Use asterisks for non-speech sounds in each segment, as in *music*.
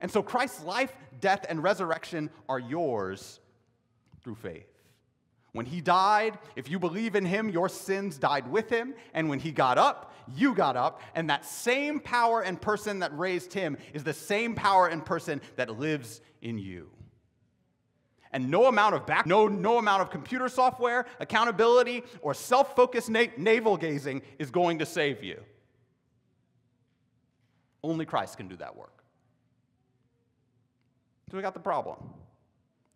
And so Christ's life, death, and resurrection are yours through faith. When he died, if you believe in him, your sins died with him. And when he got up, you got up. And that same power and person that raised him is the same power and person that lives in you. And no amount of back, no, no amount of computer software, accountability, or self focused na- navel gazing is going to save you. Only Christ can do that work. So we got the problem.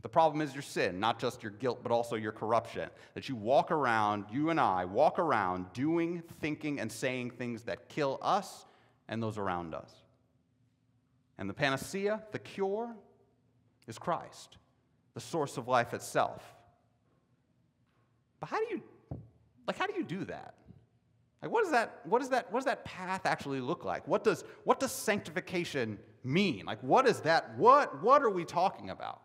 The problem is your sin, not just your guilt, but also your corruption. That you walk around, you and I walk around doing, thinking, and saying things that kill us and those around us. And the panacea, the cure, is Christ, the source of life itself. But how do you, like, how do you do that? Like, what does that, what does that, what does that path actually look like? What does, what does sanctification mean? Like, what is that? What, what are we talking about?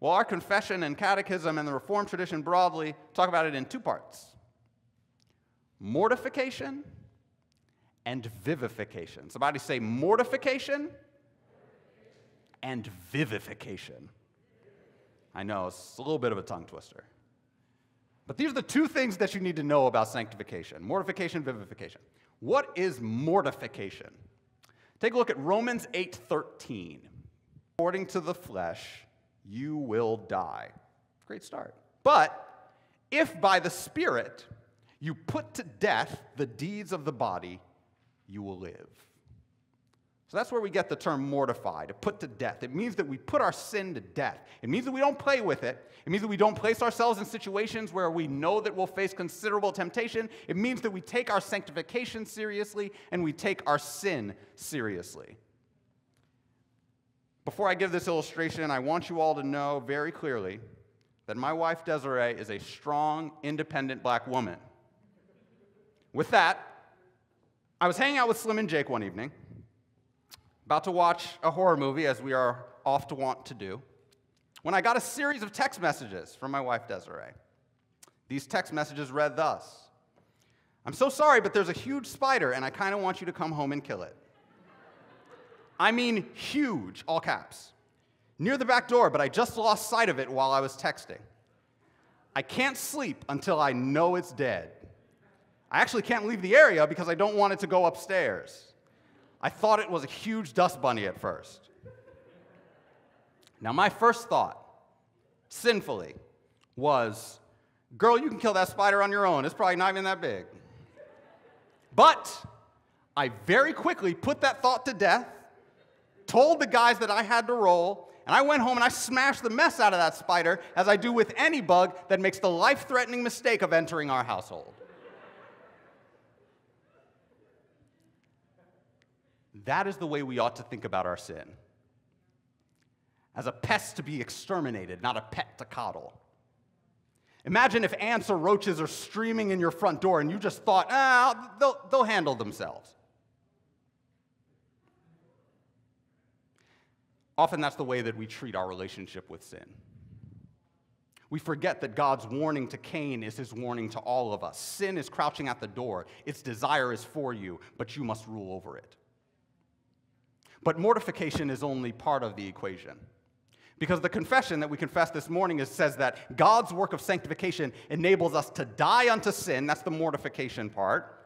Well, our confession and catechism and the Reformed tradition broadly talk about it in two parts mortification and vivification. Somebody say mortification and vivification. I know, it's a little bit of a tongue twister. But these are the two things that you need to know about sanctification mortification, vivification. What is mortification? Take a look at Romans 8:13. According to the flesh, you will die. Great start. But if by the Spirit you put to death the deeds of the body, you will live. So that's where we get the term mortify, to put to death. It means that we put our sin to death. It means that we don't play with it. It means that we don't place ourselves in situations where we know that we'll face considerable temptation. It means that we take our sanctification seriously and we take our sin seriously. Before I give this illustration, I want you all to know very clearly that my wife Desiree is a strong, independent black woman. With that, I was hanging out with Slim and Jake one evening, about to watch a horror movie, as we are oft to want to do, when I got a series of text messages from my wife Desiree. These text messages read thus I'm so sorry, but there's a huge spider, and I kind of want you to come home and kill it. I mean huge, all caps. Near the back door, but I just lost sight of it while I was texting. I can't sleep until I know it's dead. I actually can't leave the area because I don't want it to go upstairs. I thought it was a huge dust bunny at first. Now, my first thought, sinfully, was girl, you can kill that spider on your own. It's probably not even that big. But I very quickly put that thought to death told the guys that I had to roll, and I went home and I smashed the mess out of that spider, as I do with any bug that makes the life threatening mistake of entering our household. That is the way we ought to think about our sin as a pest to be exterminated, not a pet to coddle. Imagine if ants or roaches are streaming in your front door and you just thought, ah, they'll, they'll handle themselves. Often that's the way that we treat our relationship with sin. We forget that God's warning to Cain is his warning to all of us. Sin is crouching at the door, its desire is for you, but you must rule over it. But mortification is only part of the equation. Because the confession that we confess this morning is, says that God's work of sanctification enables us to die unto sin, that's the mortification part,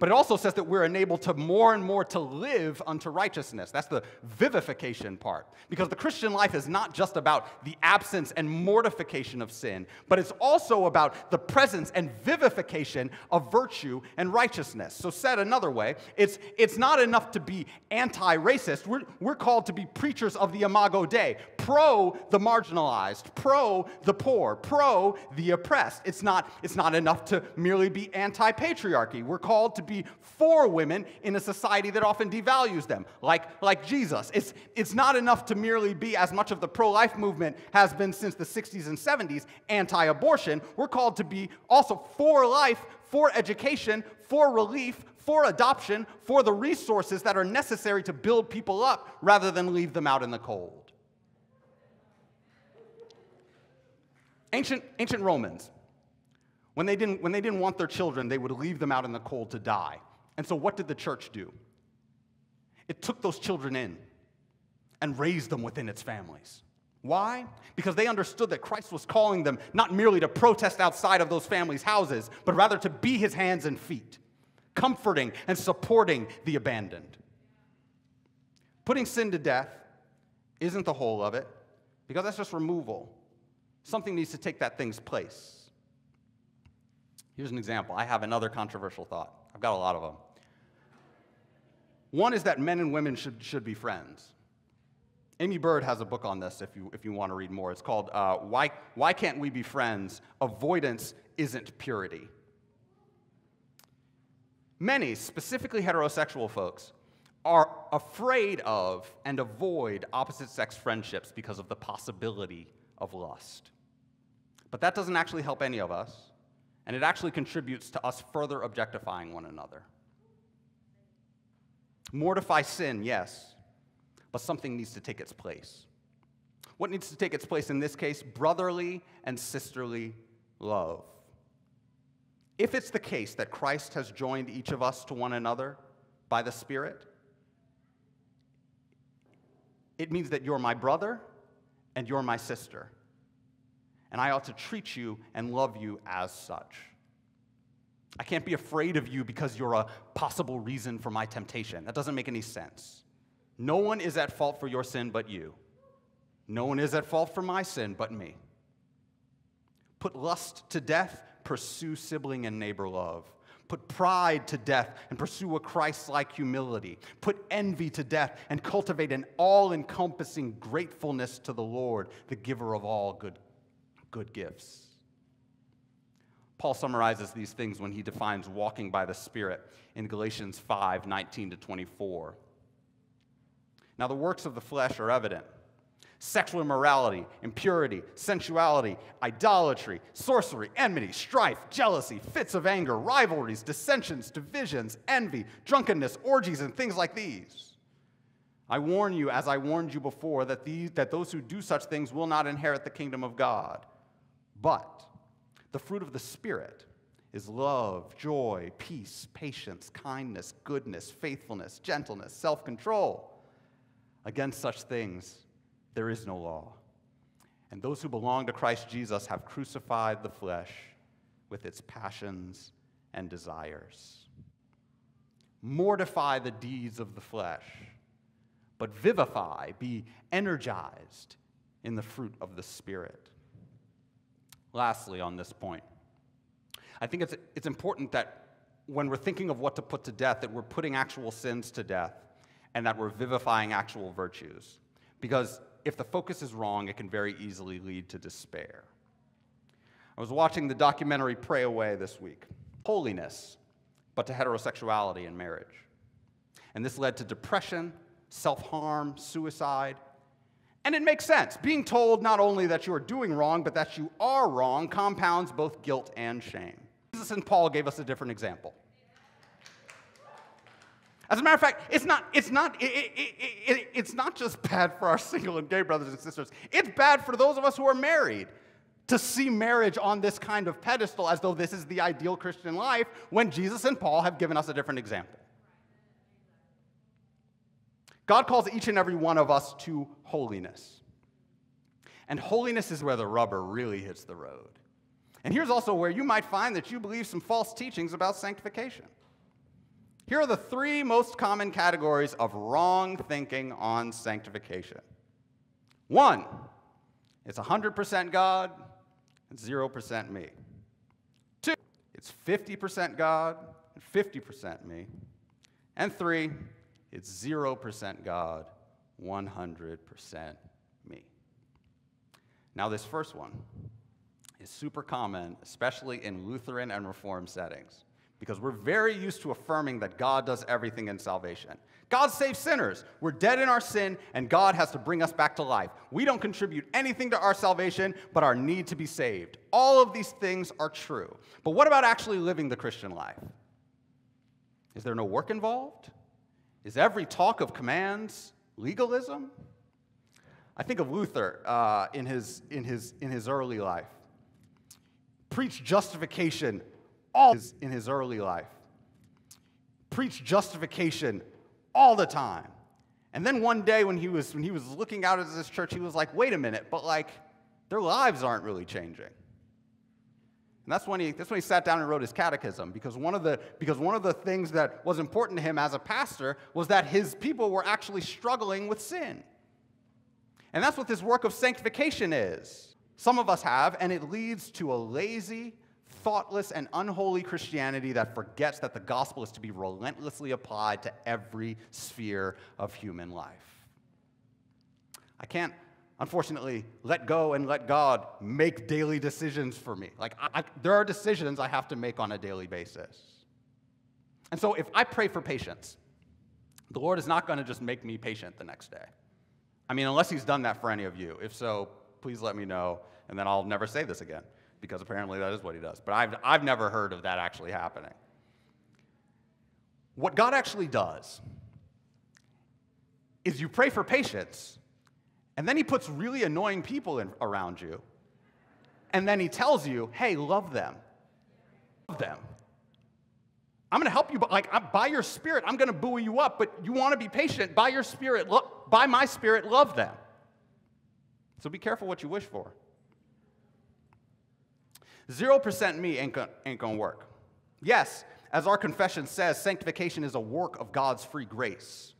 but it also says that we're enabled to more and more to live unto righteousness. That's the vivification part. Because the Christian life is not just about the absence and mortification of sin, but it's also about the presence and vivification of virtue and righteousness. So, said another way, it's, it's not enough to be anti racist. We're, we're called to be preachers of the Imago Dei, pro the marginalized, pro the poor, pro the oppressed. It's not, it's not enough to merely be anti patriarchy. We're called to be for women in a society that often devalues them, like, like Jesus. It's, it's not enough to merely be, as much of the pro life movement has been since the 60s and 70s, anti abortion. We're called to be also for life, for education, for relief, for adoption, for the resources that are necessary to build people up rather than leave them out in the cold. Ancient, ancient Romans, when they, didn't, when they didn't want their children, they would leave them out in the cold to die. And so, what did the church do? It took those children in. and raised them within its families. Why? Because they understood that Christ was calling them not merely to protest outside of those families' houses, but rather to be his hands and feet, comforting and supporting the abandoned. Putting sin to death isn't the whole of it, because that's just removal. Something needs to take that thing's place. Here's an example. I have another controversial thought. I've got a lot of them. One is that men and women should, should be friends. Aimee Byrd has a book on this if you, if you want to read more. It's called uh, Why, Why Can't We Be Friends? Avoidance Isn't Purity. Many, specifically heterosexual folks, are afraid of and avoid opposite sex friendships because of the possibility of lust. But that doesn't actually help any of us, and it actually contributes to us further objectifying one another. Mortify sin, yes, but something needs to take its place. What needs to take its place in this case? Brotherly and sisterly love. If it's the case that Christ has joined each of us to one another by the Spirit, it means that you're my brother and you're my sister. And I ought to treat you and love you as such. I can't be afraid of you because you're a possible reason for my temptation. That doesn't make any sense. No one is at fault for your sin but you. No one is at fault for my sin but me. Put lust to death, pursue sibling and neighbor love. Put pride to death and pursue a Christ like humility. Put envy to death and cultivate an all encompassing gratefulness to the Lord, the giver of all good, good gifts. Paul summarizes these things when he defines walking by the Spirit in Galatians 5 19 to 24. Now, the works of the flesh are evident sexual immorality, impurity, sensuality, idolatry, sorcery, enmity, strife, jealousy, fits of anger, rivalries, dissensions, divisions, envy, drunkenness, orgies, and things like these. I warn you, as I warned you before, that, these, that those who do such things will not inherit the kingdom of God. But the fruit of the Spirit is love, joy, peace, patience, kindness, goodness, faithfulness, gentleness, self control. Against such things, there is no law. And those who belong to Christ Jesus have crucified the flesh with its passions and desires. Mortify the deeds of the flesh, but vivify, be energized in the fruit of the Spirit. Lastly, on this point, I think it's, it's important that when we're thinking of what to put to death, that we're putting actual sins to death and that we're vivifying actual virtues. Because if the focus is wrong, it can very easily lead to despair. I was watching the documentary Pray Away this week holiness, but to heterosexuality and marriage. And this led to depression, self harm, suicide. And it makes sense. Being told not only that you are doing wrong, but that you are wrong compounds both guilt and shame. Jesus and Paul gave us a different example. As a matter of fact, it's not, it's not, it, it, it, it's not just bad for our *laughs* single and gay brothers and sisters. It's bad for those of us who are married to see marriage on this kind of pedestal as though this is the ideal Christian life when Jesus and Paul have given us a different example. God calls each and every one of us to holiness. And holiness is where the rubber really hits the road. And here's also where you might find that you believe some false teachings about sanctification. Here are the three most common categories of wrong thinking on sanctification. One, it's 100% God and 0% me. Two, it's 50% God and 50% me. And three, it's 0% God, 100% me. Now, this first one is super common, especially in Lutheran and Reformed settings because we're very used to affirming that God does everything in salvation. God saves sinners. We're dead in our sin, and God has to bring us back to life. We don't contribute anything to our salvation but our need to be saved. All of these things are true. But what about actually living the Christian life? Is there no work involved? Is every talk of commands legalism? I think of Luther uh, in, his, in, his, in his early life. Preach justification all in his early life. Preached justification all the time. And then one day when he was when he was looking out at this church, he was like, "Wait a minute, but like their lives aren't really changing." And that's when he that's when he sat down and wrote his catechism because one of the because one of the things that was important to him as a pastor was that his people were actually struggling with sin. And that's what this work of sanctification is. Some of us have, and it leads to a lazy, thoughtless, and unholy Christianity that forgets that the gospel is to be relentlessly applied to every sphere of human life. I can't, unfortunately, let go and let God make daily decisions for me. Like, I, I, there are decisions I have to make on a daily basis. And so, if I pray for patience, the Lord is not going to just make me patient the next day. I mean, unless He's done that for any of you. If so, please let me know, and then I'll never say this again because apparently that is what he does. But I've, I've never heard of that actually happening. What God actually does is you pray for patience, and then he puts really annoying people in, around you, and then he tells you, hey, love them. Love them. I'm going to help you, but like by your spirit, I'm going to buoy you up, but you want to be patient. By your spirit, lo- by my spirit, love them. So be careful what you wish for. 0% me ain't gonna, ain't gonna work. Yes, as our confession says, sanctification is a work of God's free grace.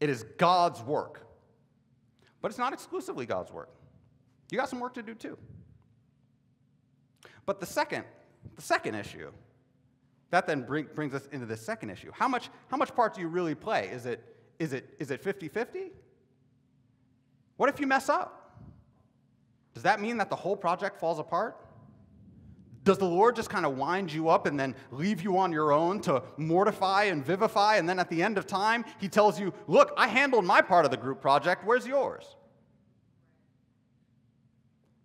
It is God's work. But it's not exclusively God's work. You got some work to do too. But the second, the second issue, that then bring, brings us into the second issue. How much, how much part do you really play? Is it, is it, is it 50-50? What if you mess up? Does that mean that the whole project falls apart? Does the Lord just kind of wind you up and then leave you on your own to mortify and vivify? And then at the end of time, He tells you, Look, I handled my part of the group project. Where's yours?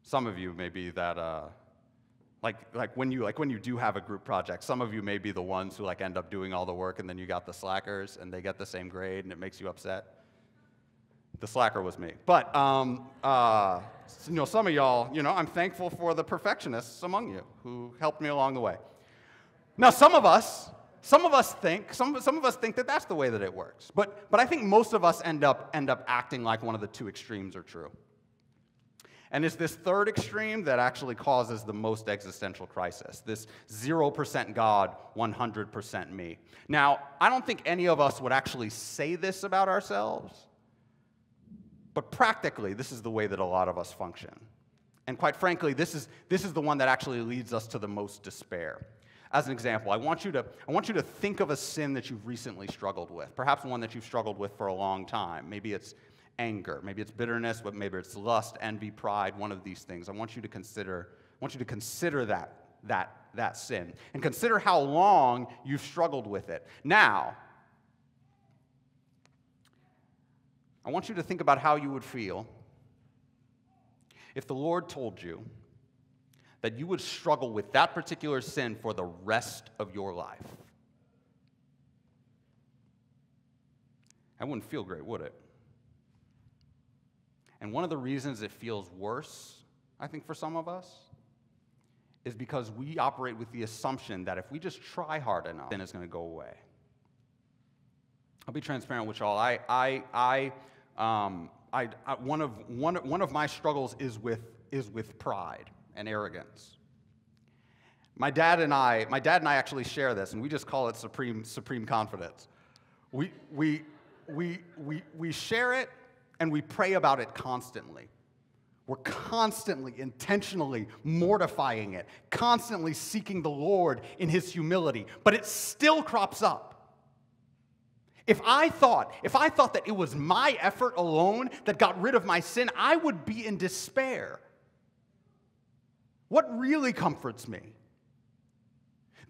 Some of you may be that, uh, like, like, when you, like when you do have a group project, some of you may be the ones who like end up doing all the work and then you got the slackers and they get the same grade and it makes you upset. The slacker was me. But, um, uh, you know, some of y'all, you know, I'm thankful for the perfectionists among you who helped me along the way. Now, some of us, some of us think, some, some of us think that that's the way that it works. But, but I think most of us end up, end up acting like one of the two extremes are true. And it's this third extreme that actually causes the most existential crisis this 0% God, 100% me. Now, I don't think any of us would actually say this about ourselves, but practically, this is the way that a lot of us function. And quite frankly, this is, this is the one that actually leads us to the most despair. As an example, I want, you to, I want you to think of a sin that you've recently struggled with, perhaps one that you've struggled with for a long time. Maybe it's anger, maybe it's bitterness, but maybe it's lust, envy, pride, one of these things. I want you to consider, I want you to consider that, that, that sin and consider how long you've struggled with it. Now, I want you to think about how you would feel if the Lord told you that you would struggle with that particular sin for the rest of your life. That wouldn't feel great, would it? And one of the reasons it feels worse, I think, for some of us, is because we operate with the assumption that if we just try hard enough, then it's going to go away. I'll be transparent with y'all. I, I, I um, I, I, one, of, one, one of my struggles is with, is with pride and arrogance. My dad and I, my dad and I actually share this, and we just call it supreme, supreme confidence. We, we, we, we, we share it and we pray about it constantly. We're constantly, intentionally mortifying it, constantly seeking the Lord in His humility, but it still crops up. If I thought, if I thought that it was my effort alone that got rid of my sin, I would be in despair. What really comforts me?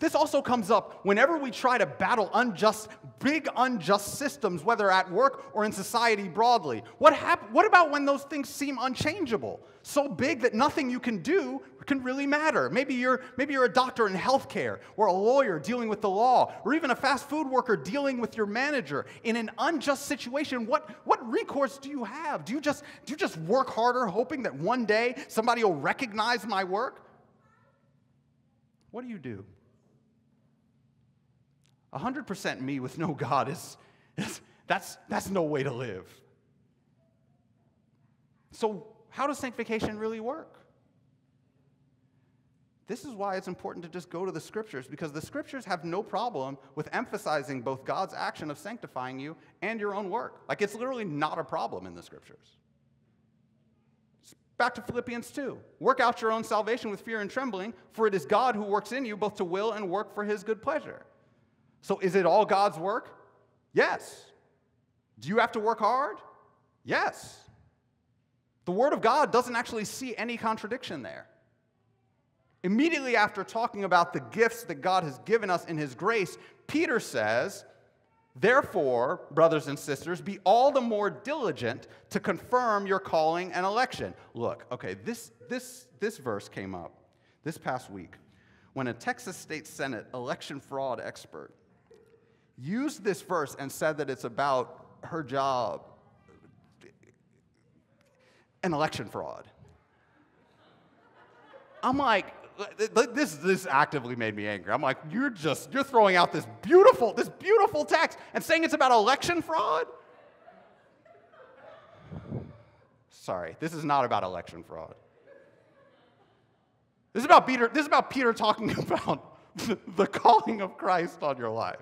This also comes up whenever we try to battle unjust, big unjust systems, whether at work or in society broadly. What, hap- what about when those things seem unchangeable? So big that nothing you can do can really matter. Maybe you're, maybe you're a doctor in healthcare, or a lawyer dealing with the law, or even a fast food worker dealing with your manager. In an unjust situation, what, what recourse do you have? Do you, just, do you just work harder hoping that one day somebody will recognize my work? What do you do? 100% me with no God is, is That's, that's no way to live. So, how does sanctification really work? This is why it's important to just go to the scriptures because the scriptures have no problem with emphasizing both God's action of sanctifying you and your own work. Like it's literally not a problem in the scriptures. Back to Philippians 2. Work out your own salvation with fear and trembling, for it is God who works in you both to will and work for his good pleasure. So is it all God's work? Yes. Do you have to work hard? Yes. The Word of God doesn't actually see any contradiction there. Immediately after talking about the gifts that God has given us in His grace, Peter says, Therefore, brothers and sisters, be all the more diligent to confirm your calling and election. Look, okay, this, this, this verse came up this past week when a Texas State Senate election fraud expert used this verse and said that it's about her job and election fraud. I'm like, this, this actively made me angry. I'm like, you're just, you're throwing out this beautiful, this beautiful text and saying it's about election fraud? Sorry, this is not about election fraud. This is about Peter, this is about Peter talking *laughs* about *laughs* the calling of Christ on your life.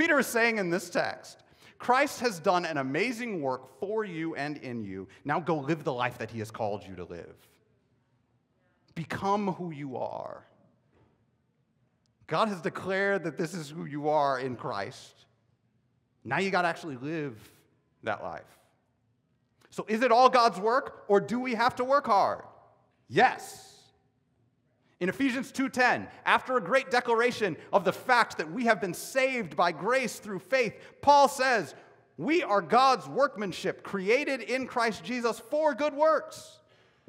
Peter is saying in this text, Christ has done an amazing work for you and in you. Now go live the life that he has called you to live. Become who you are. God has declared that this is who you are in Christ. Now you got to actually live that life. So is it all God's work or do we have to work hard? Yes. In Ephesians 2:10, after a great declaration of the fact that we have been saved by grace through faith, Paul says, "We are God's workmanship, created in Christ Jesus for good works."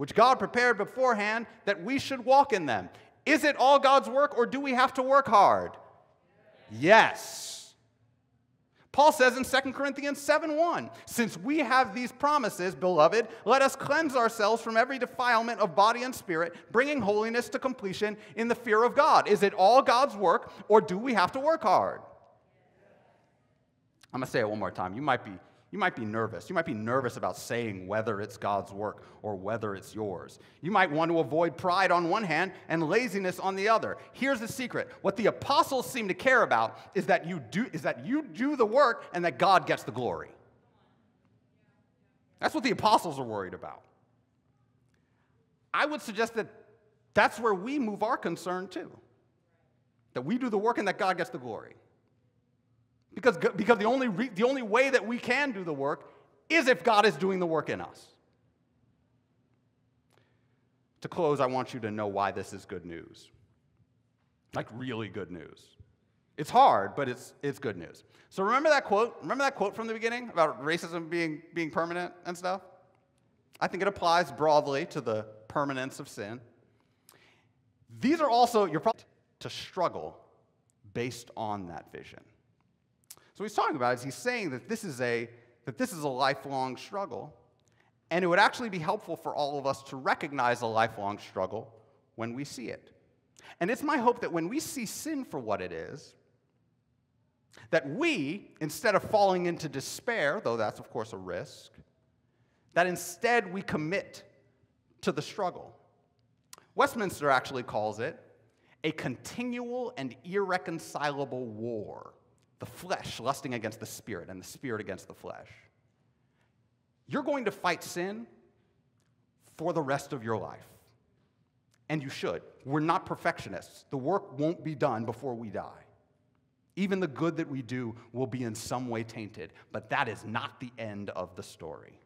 which God prepared beforehand that we should walk in them. Is it all God's work or do we have to work hard? Yes. Paul says in 2 Corinthians 7 1, since we have these promises, beloved, let us cleanse ourselves from every defilement of body and spirit, bringing holiness to completion in the fear of God. Is it all God's work or do we have to work hard? I'm going to say it one more time. You might be you might be nervous. You might be nervous about saying whether it's God's work or whether it's yours. You might want to avoid pride on one hand and laziness on the other. Here's the secret. What the apostles seem to care about is that you do is that you do the work and that God gets the glory. That's what the apostles are worried about. I would suggest that that's where we move our concern to. That we do the work and that God gets the glory. Because, because the, only re, the only way that we can do the work is if God is doing the work in us. To close, I want you to know why this is good news. Like, really good news. It's hard, but it's, it's good news. So, remember that quote? Remember that quote from the beginning about racism being, being permanent and stuff? I think it applies broadly to the permanence of sin. These are also, you're probably to struggle based on that vision. So what he's talking about is he's saying that this is a that this is a lifelong struggle, and it would actually be helpful for all of us to recognize a lifelong struggle when we see it. And it's my hope that when we see sin for what it is, that we, instead of falling into despair, though that's of course a risk, that instead we commit to the struggle. Westminster actually calls it a continual and irreconcilable war the flesh lusting against the spirit, and the spirit against the flesh. You're going to fight sin for the rest of your life. And you should. We're not perfectionists. The work won't be done before we die. Even the good that we do will be in some way tainted, but that is not the end of the story.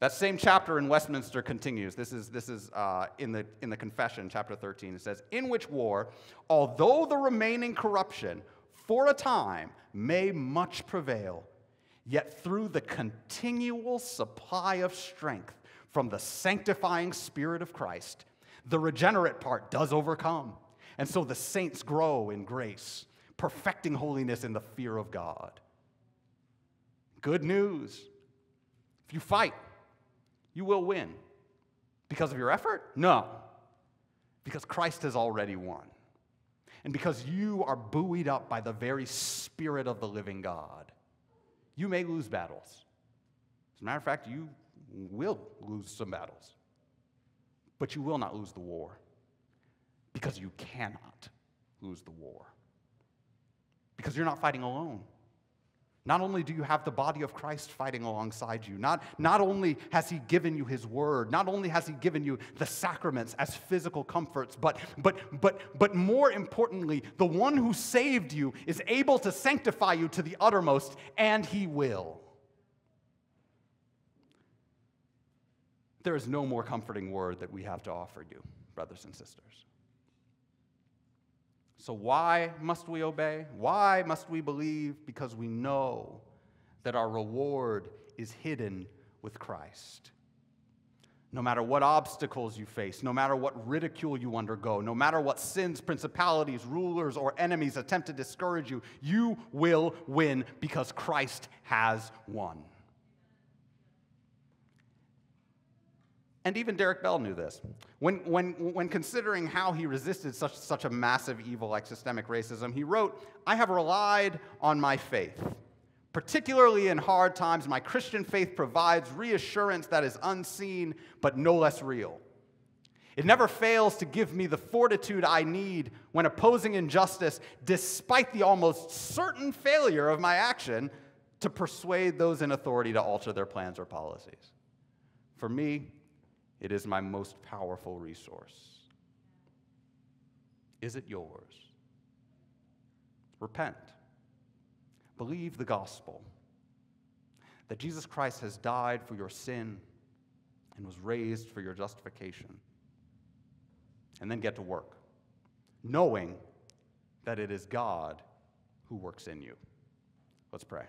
That same chapter in Westminster continues. This is, this is uh, in, the, in the Confession, chapter 13. It says, In which war, although the remaining corruption for a time may much prevail, yet through the continual supply of strength from the sanctifying Spirit of Christ, the regenerate part does overcome. And so the saints grow in grace, perfecting holiness in the fear of God. Good news. If you fight, you will win. Because of your effort? No. Because Christ has already won and because you are buoyed up by the very Spirit of the living God, You may lose battles. As a matter of fact, you will lose some battles. But you will not lose the war because you cannot lose the war. Because you're not fighting alone. Not only do you have the body of Christ fighting alongside you, not, not only has He given you His word, not only has He given you the sacraments as physical comforts, but, but, but, but more importantly, the one who saved you is able to sanctify you to the uttermost, and He will. There is no more comforting word that we have to offer you, brothers and sisters. So, why must we obey? Why must we believe? Because we know that our reward is hidden with Christ. No matter what obstacles you face, no matter what ridicule you undergo, no matter what sins, principalities, rulers, or enemies attempt to discourage you, you will win because Christ has won. And even Derrick Bell knew this. When, when, when considering how he resisted such, such a massive evil like systemic racism, he wrote, I have relied on my faith. Particularly in hard times, my Christian faith provides reassurance that is unseen but no less real. It never fails to give me the fortitude I need when opposing injustice, despite the almost certain failure of my action to persuade those in authority to alter their plans or policies. For me, it is my most powerful resource. Is it yours? Repent. Believe the gospel that Jesus Christ has died for your sin and was raised for your justification. And then get to work, knowing that it is God who works in you. Let's pray.